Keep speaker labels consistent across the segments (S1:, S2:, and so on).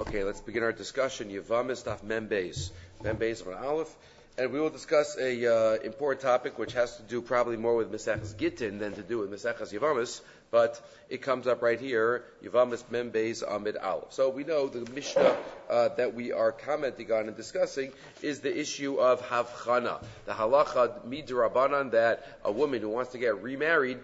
S1: Okay, let's begin our discussion. Yavamis Daf Membeis. Membeis on Aleph. And we will discuss a uh, important topic which has to do probably more with Mesechus Gittin than to do with Mesechus Yavamis, but it comes up right here, Yavamis Membeis Amid Aleph. So we know the Mishnah uh, that we are commenting on and discussing is the issue of Havchana, the halacha midrabanan that a woman who wants to get remarried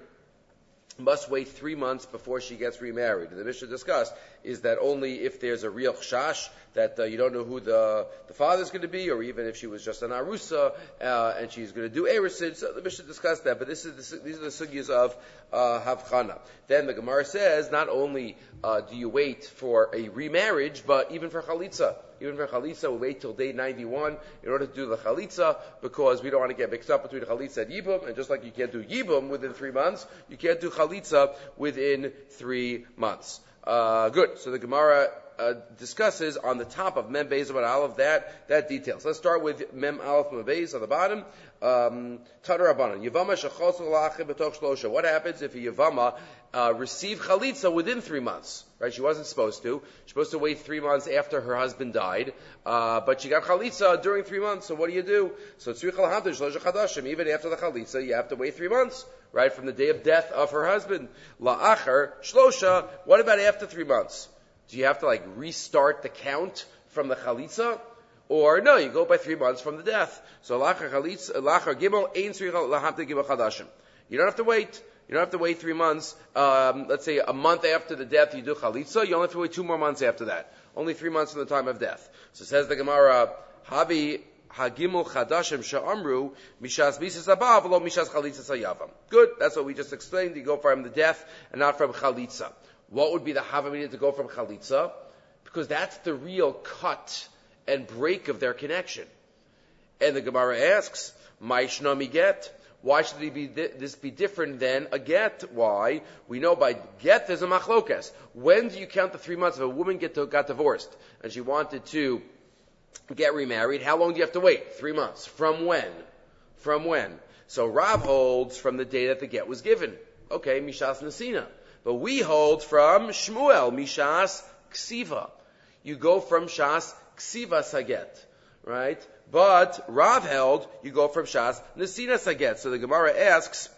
S1: must wait three months before she gets remarried. And the Mishnah discussed is that only if there's a real chash that uh, you don't know who the the father's going to be, or even if she was just an arusa uh, and she's going to do erisid. So the Mishnah discussed that, but this is the, these are the sugyas of uh, havchana. Then the Gemara says not only uh, do you wait for a remarriage, but even for chalitza. Even for chalitza, we wait till day 91 in order to do the chalitza because we don't want to get mixed up between chalitza and yibum. And just like you can't do yibum within three months, you can't do chalitza within three months. Uh, good. So the Gemara uh, discusses on the top of Mem Beis about Aleph that that details. Let's start with Mem Aleph Mem Beis on the bottom. Um, Yavama What happens if a Yavama uh, received chalitza within three months? Right? She wasn't supposed to. She's supposed to wait three months after her husband died, uh, but she got chalitza during three months. So what do you do? So even after the chalitza, you have to wait three months right, from the day of death of her husband. La'achar shlosha. What about after three months? Do you have to like restart the count from the chalitza? Or no, you go by three months from the death. So lachar chalitza, lachar gimel ein lahamta gimel chadashim. You don't have to wait. You don't have to wait three months. Um, let's say a month after the death, you do chalitza. You only have to wait two more months after that. Only three months from the time of death. So says the Gemara, Habi Hagimul Chadashim Sha'amru Mishas Bisas Abba V'lo Mishas Chalitza Sayavam. Good. That's what we just explained. You go from the death and not from Chalitza. What would be the Havamina to go from Chalitza? Because that's the real cut and break of their connection. And the Gemara asks, Maishnami get. Why should be, this be different than a get? Why? We know by get there's a machlokas. When do you count the three months if a woman get to, got divorced and she wanted to get remarried, how long do you have to wait? Three months. From when? From when? So Rav holds from the day that the get was given. Okay, Mishas Nasina. But we hold from Shmuel, Mishas Ksiva. You go from Shas Ksiva Saget. Right? But Rav held, you go from Shas Nasina Saget. So the Gemara asks,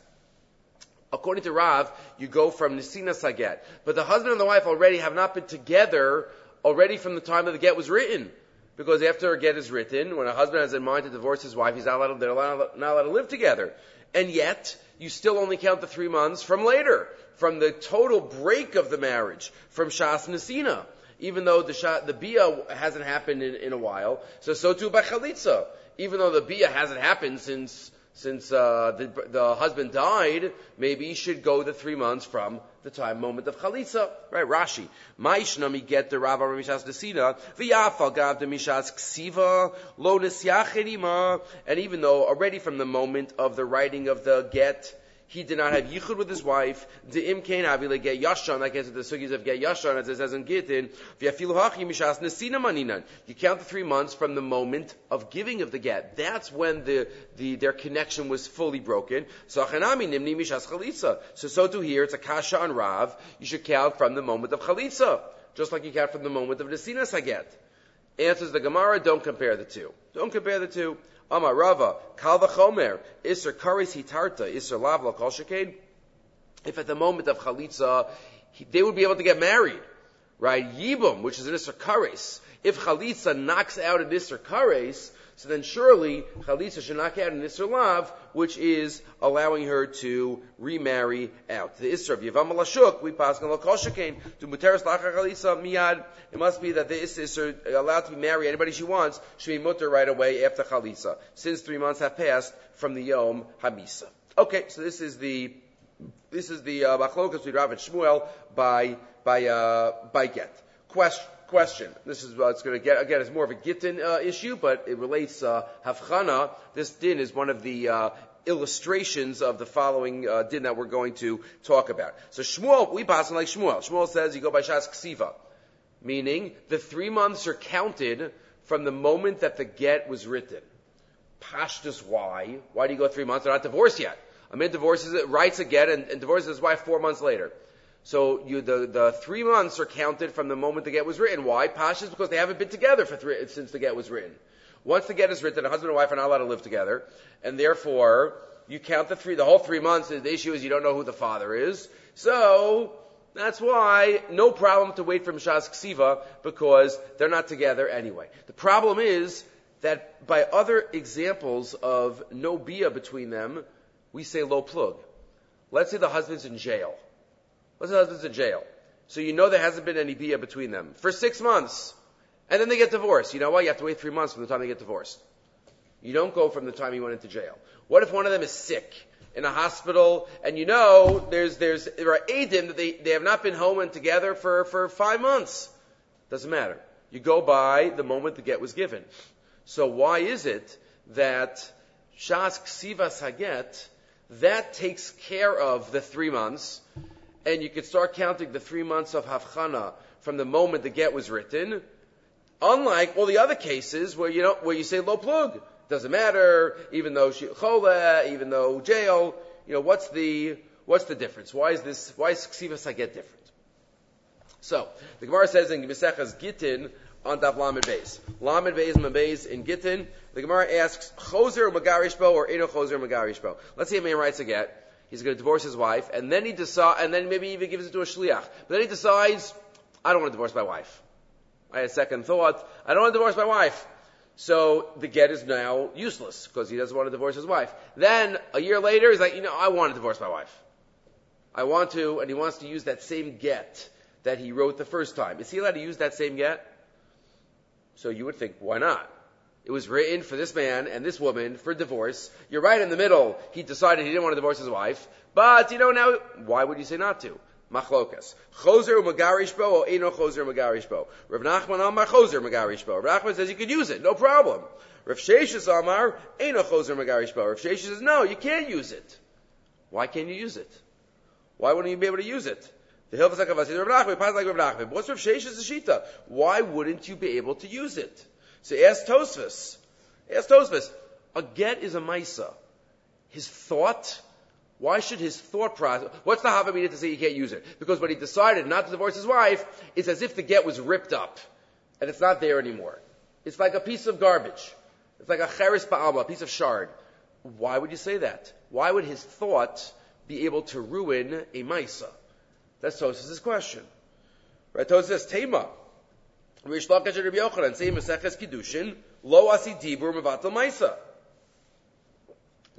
S1: according to Rav, you go from Nasina Saget. But the husband and the wife already have not been together already from the time that the get was written. Because after a get is written, when a husband has in mind to divorce his wife, he's not allowed, they're allowed, not allowed to live together. And yet, you still only count the three months from later, from the total break of the marriage, from Shas Nasina. Even though the, shah, the Bia hasn't happened in, in, a while. So, so too by Chalitza. Even though the Bia hasn't happened since since uh, the, the husband died, maybe he should go the three months from the time moment of chalitza. Right, Rashi. Maishnami get the Rav Mishas Desina, v'yafal gav the Mishas Ksiva, lo nisyach And even though already from the moment of the writing of the get, he did not have yichud with his wife. The imkain avile get yashan. That gets into the sugis of get yashan, as it says in Gittin. V'yafilu hachi mishas nesina maninan. You count the three months from the moment of giving of the get. That's when the, the their connection was fully broken. So achanami nimni mishas chalitza. So so to here, it's a kasha on Rav. You should count from the moment of chalitza, just like you count from the moment of nesina saget. Answers the Gemara. Don't compare the two. Don't compare the two. Amar Rava, Kal v'chomer, Isser karis hitarta, Isser lav kol shekain. If at the moment of chalitza, they would be able to get married, right? Yibum, which is an Isser karis. If chalitza knocks out an Isser karis, so then surely Chalitza should knock out an Isser Lav, which is allowing her to remarry out. The Isser of Yavam Lashuk, we pass on Lakoshakain, to Muteris Lacha Chalitza Miyad. It must be that the Isser is allowed to married anybody she wants, should be mutter right away after Chalitza, since three months have passed from the Yom Hamisa. Okay, so this is the this is the uh, machlokas with Rav and Shmuel by by uh, by get. Question question. This is what's going to get, again, it's more of a Gittin uh, issue, but it relates, uh, Havchana. This din is one of the, uh, illustrations of the following uh, din that we're going to talk about. So Shmuel, we pass on like Shmuel. Shmuel says you go by Shas Ksiva, meaning the three months are counted from the moment that the get was written. Pashtus, why? Why do you go three months? They're not divorced yet. A man divorces, writes a get, and, and divorces his wife four months later. So you, the, the three months are counted from the moment the get was written. Why? Pashas because they haven't been together for three, since the get was written. Once the get is written, a husband and wife are not allowed to live together, and therefore you count the three, the whole three months. The issue is you don't know who the father is. So that's why no problem to wait for Mishas Ksiva because they're not together anyway. The problem is that by other examples of no bia between them, we say low plug. Let's say the husband's in jail. Say the husband's in jail. So you know there hasn't been any bia between them for six months. And then they get divorced. You know what? You have to wait three months from the time they get divorced. You don't go from the time he went into jail. What if one of them is sick in a hospital and you know there's, there's, there are Adim that they, they have not been home and together for, for five months? Doesn't matter. You go by the moment the get was given. So why is it that Shas Ksivas Haget, that takes care of the three months, and you could start counting the three months of Havchana from the moment the get was written, unlike all the other cases where you where you say lo plug. Doesn't matter, even though she chole, even though jail, you know, what's the what's the difference? Why is this why is Ksivas get different? So the Gemara says in Mesechas Gittin on Daf Lamed Beis. Lamed Beis Beis in Gittin. The Gemara asks, Choser Magarishbo or Eno Choser Magarishbo. Let's see a man writes a get. He's going to divorce his wife, and then he decides, and then maybe even gives it to a shliach. But then he decides, I don't want to divorce my wife. I had second thought. I don't want to divorce my wife. So the get is now useless because he doesn't want to divorce his wife. Then a year later, he's like, you know, I want to divorce my wife. I want to, and he wants to use that same get that he wrote the first time. Is he allowed to use that same get? So you would think, why not? It was written for this man and this woman for divorce. You're right in the middle. He decided he didn't want to divorce his wife. But, you know, now, why would you say not to? Machlokas. Choser magarishbo or eno choser magarishbo. Rav Nachman Amar choser magarishbo. Rav Nachman says you could use it, no problem. Rav Sheshes Amar eno choser. Rav Sheshes says no, you can't use it. Why can't you use it? Why wouldn't you be able to use it? The Hilvas HaKavasi, Rav Nachman, Paz like Rav Nachman. What's Rav Shesh's Shita? Why wouldn't you be able to use it? So ask Tosfos. Ask Tosfos. A get is a Maisa. His thought, why should his thought process, what's the Havamina to say he can't use it? Because when he decided not to divorce his wife, it's as if the get was ripped up. And it's not there anymore. It's like a piece of garbage. It's like a cheres ba'alma, a piece of shard. Why would you say that? Why would his thought be able to ruin a Maisa? That's Tosfos' question. Right? Tosfos says, Tema. Rish Lakish and Rabbi Yochanan say Maseches Kiddushin, Lo Asi Dibur Mevatel Maisa.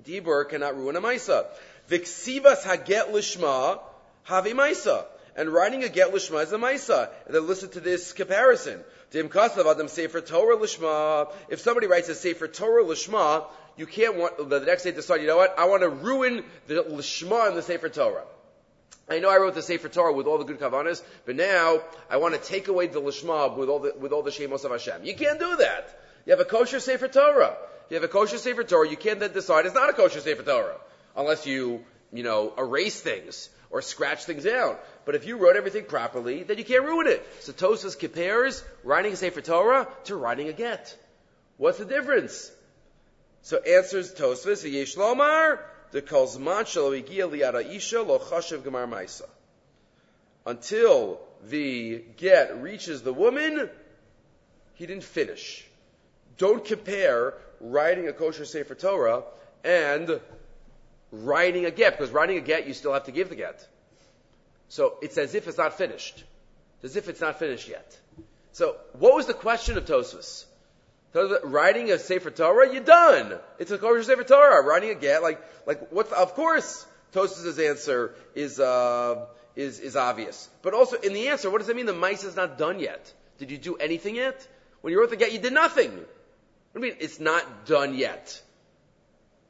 S1: Dibur cannot ruin a Maisa. Viksivas Haget Lishma Have a Maisa. And writing a get lishma is a maisa. And then listen to this comparison. Dim kasav adam sefer Torah lishma. If somebody writes a sefer Torah lishma, you can't want the next day decide. You know what? I want to ruin the lishma in the sefer Torah. I know I wrote the Sefer Torah with all the good kavanas, but now I want to take away the lishma with all the with all the shemos of Hashem. You can't do that. You have a kosher Sefer Torah. You have a kosher Sefer Torah. You can't then decide it's not a kosher Sefer Torah unless you you know erase things or scratch things out. But if you wrote everything properly, then you can't ruin it. So Tosfos compares writing a Sefer Torah to writing a get. What's the difference? So answers Tosfos, Yesh Lomar, Until the get reaches the woman, he didn't finish. Don't compare writing a kosher sefer Torah and writing a get, because writing a get, you still have to give the get. So it's as if it's not finished. It's as if it's not finished yet. So what was the question of Tosfos? Writing a Sefer Torah, you're done. It's a kosher Sefer Torah. Writing a get, like, like what's, of course, Tosfos' answer is, uh, is, is obvious. But also, in the answer, what does that mean the mice is not done yet? Did you do anything yet? When you wrote the get, you did nothing. What do you mean, it's not done yet?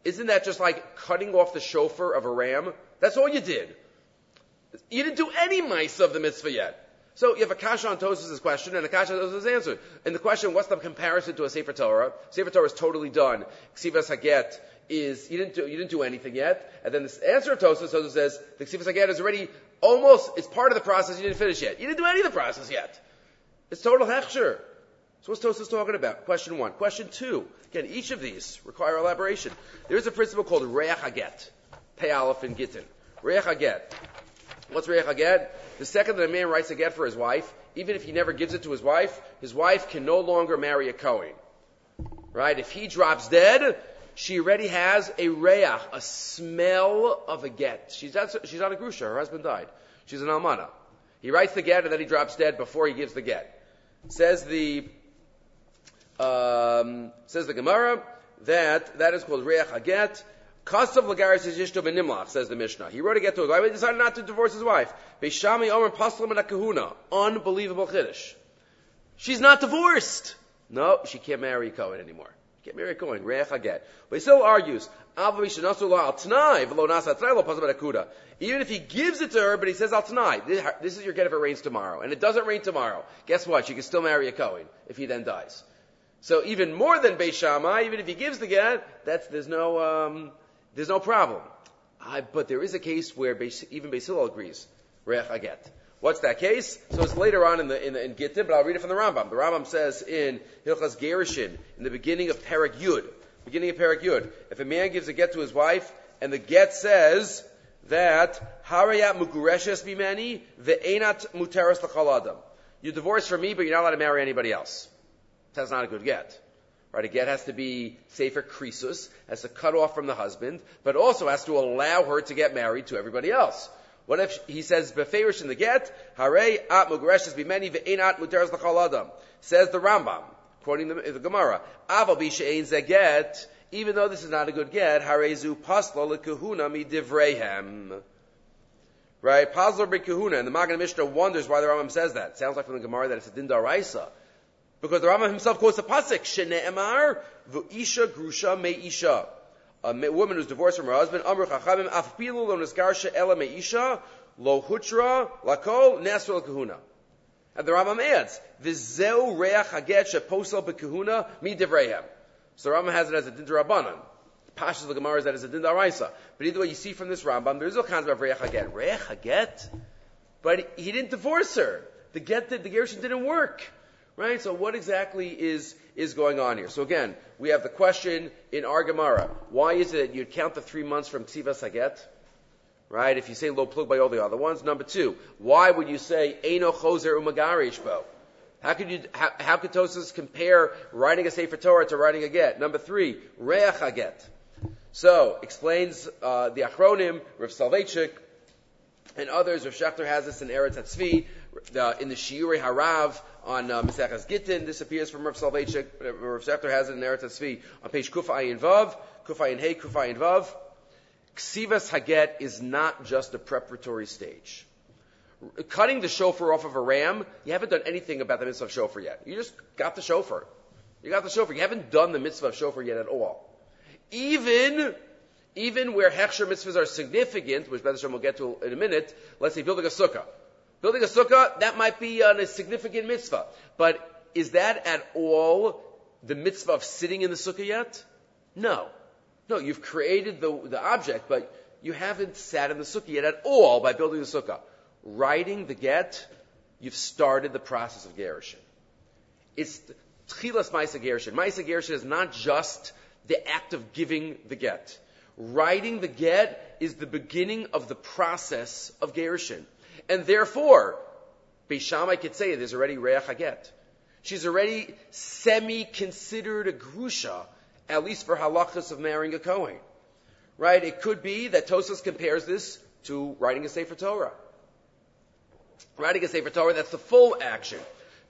S1: Isn't that just like cutting off the shofar of a ram? That's all you did. You didn't do any mice of the mitzvah yet. So you have a kasha on Tosfos' question and a kasha on Tosfos' answer. And the question, what's the comparison to a Sefer Torah? Sefer Torah is totally done. Ksivas Haget is, you didn't do, you didn't do anything yet. And then the answer of Tosfos, says, the Ksivas Haget is already almost, it's part of the process, you didn't finish yet. You didn't do any of the process yet. It's total hechsher. So what's Tosfos talking about? Question one. Question two. Again, each of these require elaboration. There is a principle called Reach Haget. Pei Aleph and Gittin. Reach Haget. What's Reach get? The second that a man writes a get for his wife, even if he never gives it to his wife, his wife can no longer marry a Kohen. Right? If he drops dead, she already has a reach, a smell of a get. She's not, she's not a grusha. Her husband died. She's an almana. He writes the get and then he drops dead before he gives the get. Says the um, says the Gemara that that is called reach haget. Kasav lagaris is yishto v'nimlach, says the Mishnah. He wrote a get to his wife, he decided not to divorce his wife. Beis Shammai omer paslam and kahuna. Unbelievable chiddush. She's not divorced. No, she can't marry a Cohen anymore. She can't marry Cohen. Reach haget. But he still argues. Even if he gives it to her, but he says al tonight, this is your get if it rains tomorrow, and it doesn't rain tomorrow. Guess what? She can still marry a Cohen if he then dies. So even more than Beis Shammai, even if he gives the get, that's there's no um, there's no problem. I, but there is a case where Beis, even Beis Hillel agrees. Reach get. What's that case? So it's later on in the in, the, in Gittin, but I'll read it from the Rambam. The Rambam says in Hilchas Gerushin, in the beginning of Perak Yud, beginning of Perak Yud, if a man gives a get to his wife, and the get says that Harayat Mugureshes Bimani, Ve'enat Muteras L'chaladam. You divorce from me, but you're not allowed to marry anybody else. That's not a good get. Right? A get has to be sefer krisus, has to cut off from the husband, but also has to allow her to get married to everybody else. What if he says beferish in the get? Hare at mugreshes be many ve'inat muteres l'chal Says the Rambam, quoting the, the Gemara. Aval bi she'ein zeget. Even though this is not a good get, harezu pasla lekahuna mi divrehem. Right? Pasla kahuna. And the Maggid Mishneh wonders why the Rambam says that. Sounds like from the Gemara that it's a din daraisa. Because the Rambam himself quotes a pasuk, Shene'emar v'isha grusha me'isha. A woman who's divorced from her husband, Amr chachamim afpilu lo nisgarsha ela me'isha lo hutra lakol nesra kahuna. And the Rambam adds, V'zeu reach haget sheposel bekahuna mi. So the Rambam has it as a din rabbanan. Pashas the Gemara is that as a din daraisa. But either way, you see from this Rambam, there is all kinds of reach haget. Reach haget? But he didn't divorce her. The get, the, the gerushin didn't work. Right? So what exactly is, is going on here? So again, we have the question in our Gemara. Why is it that you'd count the three months from Tzivas Haget? Right? If you say lo plug by all the other ones. Number two, why would you say Eino Choser Umagarishbo? How could you, how, how could Tosfos compare writing a Sefer Torah to writing a get? Number three, Reach Haget. So, explains, uh, the Achronim, Rav Soloveitchik, and others, Rav Shechter has this in Eretz Hatzvi, uh, in the Shiurei Harav, on uh, Maseches Gittin. This appears from Rav Soloveitchik. Rav Shechter has it in Eretz Tzvi on page Kuf Ayin Vav, Kuf Ayin Hey, Kuf Ayin Vav. Ksivas Haget is not just a preparatory stage. Cutting the shofar off of a ram, you haven't done anything about the mitzvah of shofar yet. You just got the shofar. You got the shofar. You haven't done the mitzvah of shofar yet at all. Even, even where hechsher mitzvahs are significant, which Bezashem will get to in a minute, let's say building a sukkah. Building a sukkah, that might be a significant mitzvah. But is that at all the mitzvah of sitting in the sukkah yet? No. No, you've created the, the object, but you haven't sat in the sukkah yet at all by building the sukkah. Writing the get, you've started the process of gerushin. It's tchilas ma'isa gerushin. Ma'isa gerushin is not just the act of giving the get. Writing the get is the beginning of the process of gerushin. And therefore, Beis Shammai could say there's already Reach Haget. She's already semi-considered a Grusha, at least for halachas of marrying a Kohen. Right? It could be that Tosfos compares this to writing a Sefer Torah. Writing a Sefer Torah, that's the full action.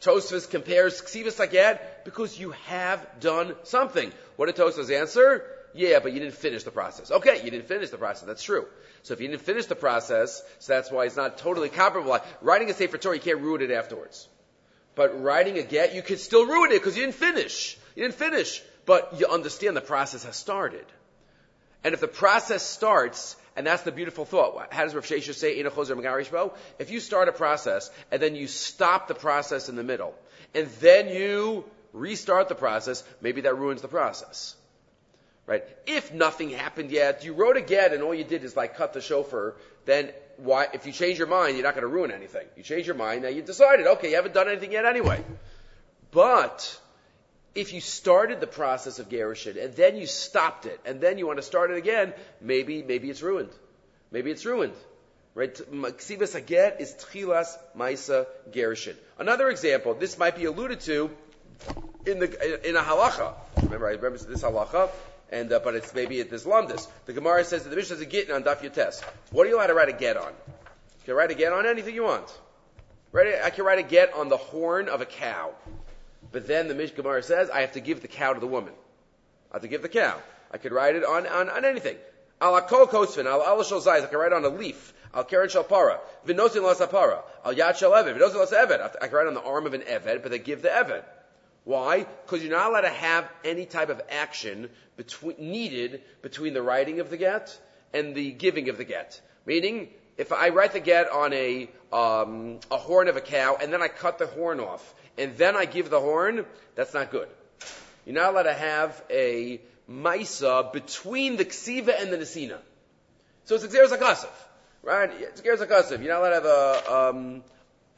S1: Tosfos compares Ksivas Haget because you have done something. What did Tosfos answer? Yeah, but you didn't finish the process. Okay, you didn't finish the process. That's true. So if you didn't finish the process, so that's why it's not totally comparable. Writing a Sefer Torah, you can't ruin it afterwards. But writing a get, you could still ruin it because you didn't finish. You didn't finish. But you understand the process has started. And if the process starts, and that's the beautiful thought. How does Rav Shesha say, If you start a process, and then you stop the process in the middle, and then you restart the process, maybe that ruins the process. Right? If nothing happened yet, you wrote again and all you did is like cut the shofar, then why, if you change your mind, you're not going to ruin anything. You change your mind, now you decided, okay, you haven't done anything yet anyway. But, if you started the process of Gerushin and then you stopped it and then you want to start it again, maybe, maybe it's ruined. Maybe it's ruined. Right? Ksivas Haget is Tchilas Maisa Gerishin. Another example, this might be alluded to in the in a halacha. Remember, I remember this halacha, and uh, but it's maybe at this lumdus. The Gemara says that the Mishnah is a gittin on Daf Yotes. What are you allowed to write a get on? You can write a get on anything you want. Right? I can write a get on the horn of a cow, but then the Mishnah Gemara says I have to give the cow to the woman. I have to give the cow. I could write it on on, on anything. Al kol kosfin, al al I can write on a leaf. Al keren shel para. Vinosin las para. Al yad shel eved. Vinosin las eved. I can write on the arm of an eved, but they give the eved. Why? Because you're not allowed to have any type of action between, needed between the writing of the get and the giving of the get. Meaning, if I write the get on a um, a horn of a cow and then I cut the horn off and then I give the horn, that's not good. You're not allowed to have a maisa between the ksiva and the nesina. So it's a xeris right? It's xeris You're not allowed to have a um,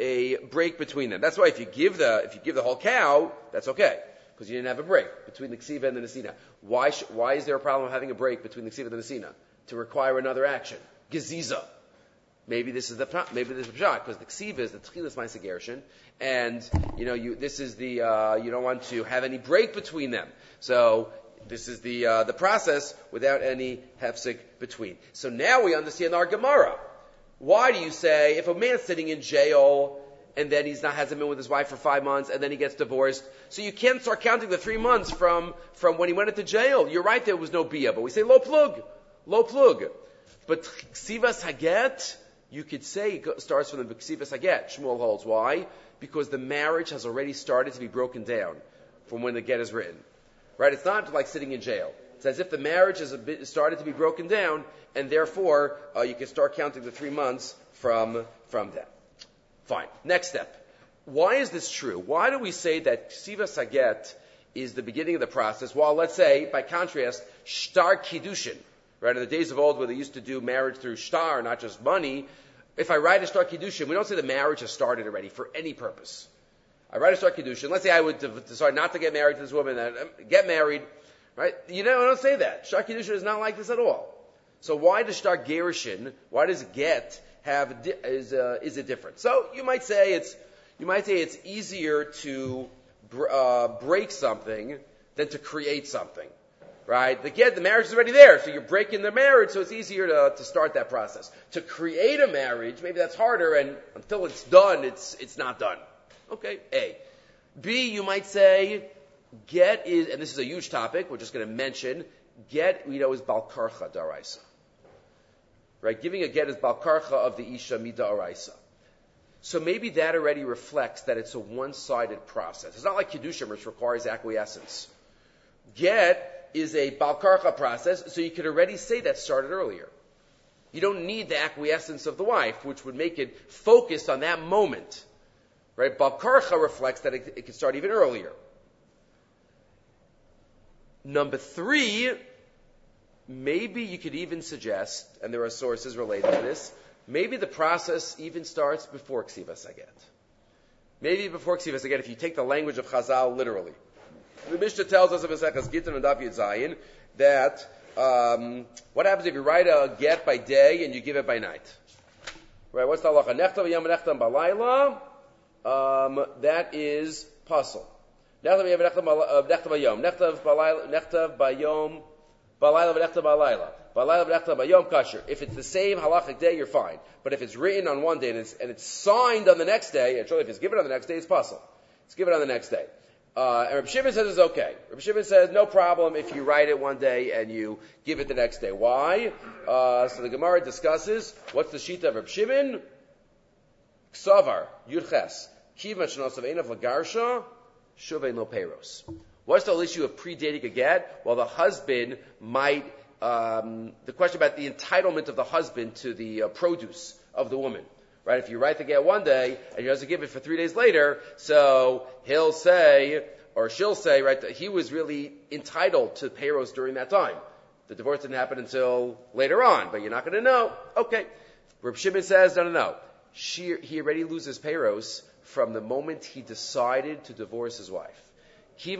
S1: a break between them. That's why if you give the if you give the whole cow, that's okay because you didn't have a break between the ksiva and the nesina. Why sh- why is there a problem having a break between the ksiva and the nesina to require another action? Geziza. Maybe this is the maybe this is shot because the ksiva is the tchilas ma'asegershin, and you know you this is the uh, you don't want to have any break between them. So this is the uh, the process without any hefsek between. So now we understand our Gemara. Why do you say if a man's sitting in jail and then he's not hasn't been with his wife for five months and then he gets divorced, so you can't start counting the three months from from when he went into jail? You're right, there was no bia, but we say low plug, low plug. But ksivas haget, you could say it starts from the ksivas haget. Shmuel holds why? Because the marriage has already started to be broken down from when the get is written. Right? It's not like sitting in jail. It's as if the marriage has started to be broken down, and therefore uh, you can start counting the three months from from that. Fine. Next step. Why is this true? Why do we say that Siva Saget is the beginning of the process, while let's say, by contrast, Shtar Kiddushin, right, in the days of old where they used to do marriage through Shtar, not just money, if I write a Shtar Kiddushin, we don't say the marriage has started already for any purpose. I write a Shtar Kiddushin, let's say I would decide not to get married to this woman, um, get married, right? You know, I don't say that. Shtar Kiddushin is not like this at all. So why does start Gerishin, why does get have, is, uh, is it different? So you might say it's, you might say it's easier to uh, break something than to create something. Right? The get, the marriage is already there, so you're breaking the marriage, so it's easier to, to start that process. To create a marriage, maybe that's harder, and until it's done, it's, it's not done. Okay, A. B, you might say, get is, and this is a huge topic, we're just going to mention, get, we know, is balkarcha daraisa. Right? Giving a get is balkarcha of the isha mida araisa. So maybe that already reflects that it's a one-sided process. It's not like kedusha, which requires acquiescence. Get is a balkarcha process, so you could already say that started earlier. You don't need the acquiescence of the wife, which would make it focused on that moment. Right? Balkarcha reflects that it, it could start even earlier. Number three, maybe you could even suggest, and there are sources related to this, maybe the process even starts before Ksivas Saget. Maybe before Ksivas Saget, if you take the language of Chazal literally. The Mishnah tells us of Ezechiel's Gittin and Daf Zayin that um, what happens if you write a get by day and you give it by night? Right? What's the halacha? Nechtav yom nechtav balayla. Um, that is puzzle. Nechtav yom nechtav yom nechtav balayla nechtav bayom Balayla v'nechta balayla. Balayla v'nechta bayom kasher. If it's the same halachic day, you're fine. But if it's written on one day and it's, and it's signed on the next day, and surely if it's given on the next day, it's possible. It's given on the next day. Uh, and Rabbi Shimon says it's okay. Rabbi Shimon says no problem if you write it one day and you give it the next day. Why? Uh, so the Gemara discusses what's the sheet of Rabbi Shimon. Ksavar Yudches Kiva Shnosav Einav Lagarsha Lo Peros. What's the whole issue of predating a get? Well, the husband might, um, the question about the entitlement of the husband to the uh, produce of the woman. Right? If you write the get one day and he doesn't give it for three days later, so he'll say, or she'll say, right, that he was really entitled to payros during that time. The divorce didn't happen until later on, but you're not going to know. Okay. Reb Shimon says, no, no, no. She, he already loses payros from the moment he decided to divorce his wife. Do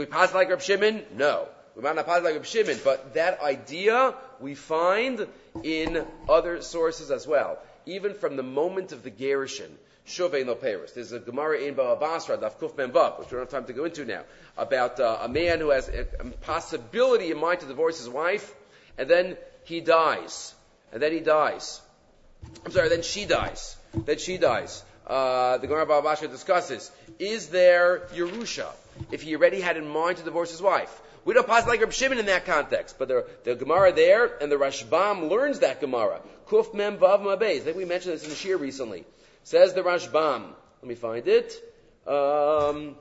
S1: we pass like Reb Shimon? No. We might not pass like Reb Shimon, but that idea we find in other sources as well. Even from the moment of the Gerushin, Shuvein Loperis. There's a Gemara in Baba Basra, Daf Kuf which we don't have time to go into now, about uh, a man who has a possibility in mind to divorce his wife, and then he dies. And then he dies. I'm sorry, then she dies. Then she dies. Uh, the Gemara Baba Basra discusses, is there Yerusha? If he already had in mind to divorce his wife. We don't pass like Reb Shimon in that context, but the, the Gemara there and the Rashbam learns that Gemara. Kuf Mem Vav Mabez. I think we mentioned this in the Shir recently. Says the Rashbam. Let me find it. Um,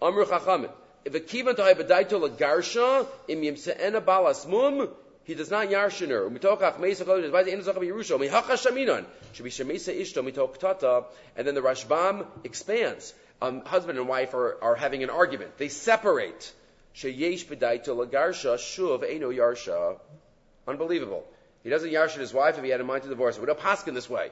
S1: Amr Chachamim. If a kivan to haibadaito lagarsha im yimseena balas mum, he does not yarshin her. Meisa kodesh by the end of Mihacha shaminon should be shemisa ishto. And then the Rashbam expands. Um, husband and wife are, are having an argument. They separate. Sheyesh lagarsha. Unbelievable. He doesn't yarshin his wife if he had a mind to divorce. We don't paskin this way.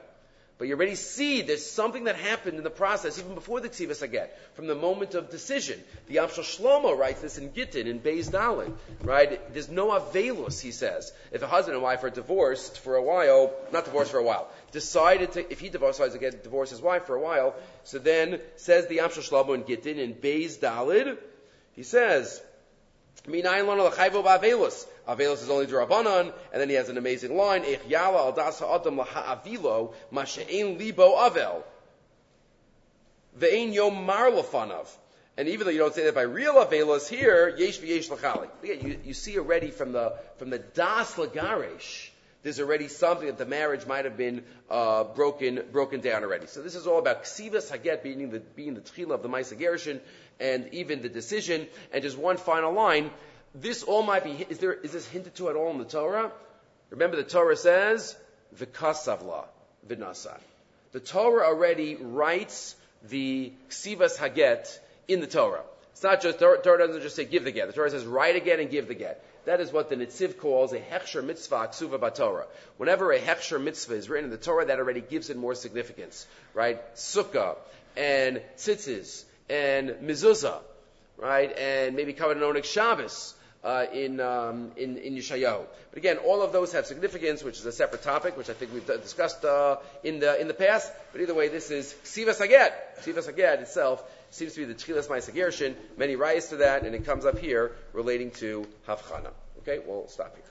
S1: But you already see there's something that happened in the process even before the Tzivas Aget, from the moment of decision. The Yam Shel Shlomo writes this in Gittin, in Beis Dalin, right? There's no avelus, he says. If a husband and wife are divorced for a while, not divorced for a while, decided to, if he decides to get divorce his wife for a while, so then says the Yam Shel Shlomo in Gittin, in Beis Dalin, he says, Avelus is only Durabanan, and then he has an amazing line, Ech yala al das ha'adam laha'avilo, ma she'en libo avel. Ve'en yom mar lefanav. And even though you don't say that by real Avelus here, yesh v'yesh l'chali. You, you see already from the, from the das lagaresh, there's already something that the marriage might have been uh, broken broken down already. So this is all about ksivas haget being the being the tchila of the ma'aser gerushin, and even the decision. And just one final line: this all might be is there is this hinted to at all in the Torah? Remember, the Torah says v'kasavla v'nasan. The Torah already writes the ksivas haget in the Torah. It's not just Torah doesn't just say give the get. The Torah says write again and give the get. That is what the Nitziv calls a hechsher mitzvah ksuva batorah. Whenever a hechsher mitzvah is written in the Torah, that already gives it more significance, right? Sukkah and tzitzis and mezuzah, right? And maybe covered in Onik Shabbos. Uh, in, um, in in Yeshayahu. But again, all of those have significance, which is a separate topic, which I think we've discussed uh, in the in the past. But either way, this is Ksivas Haget. Ksivas Haget itself seems to be the Tchilas Ma'aser Many rise to that, and it comes up here relating to Havchana. Okay, we'll stop here.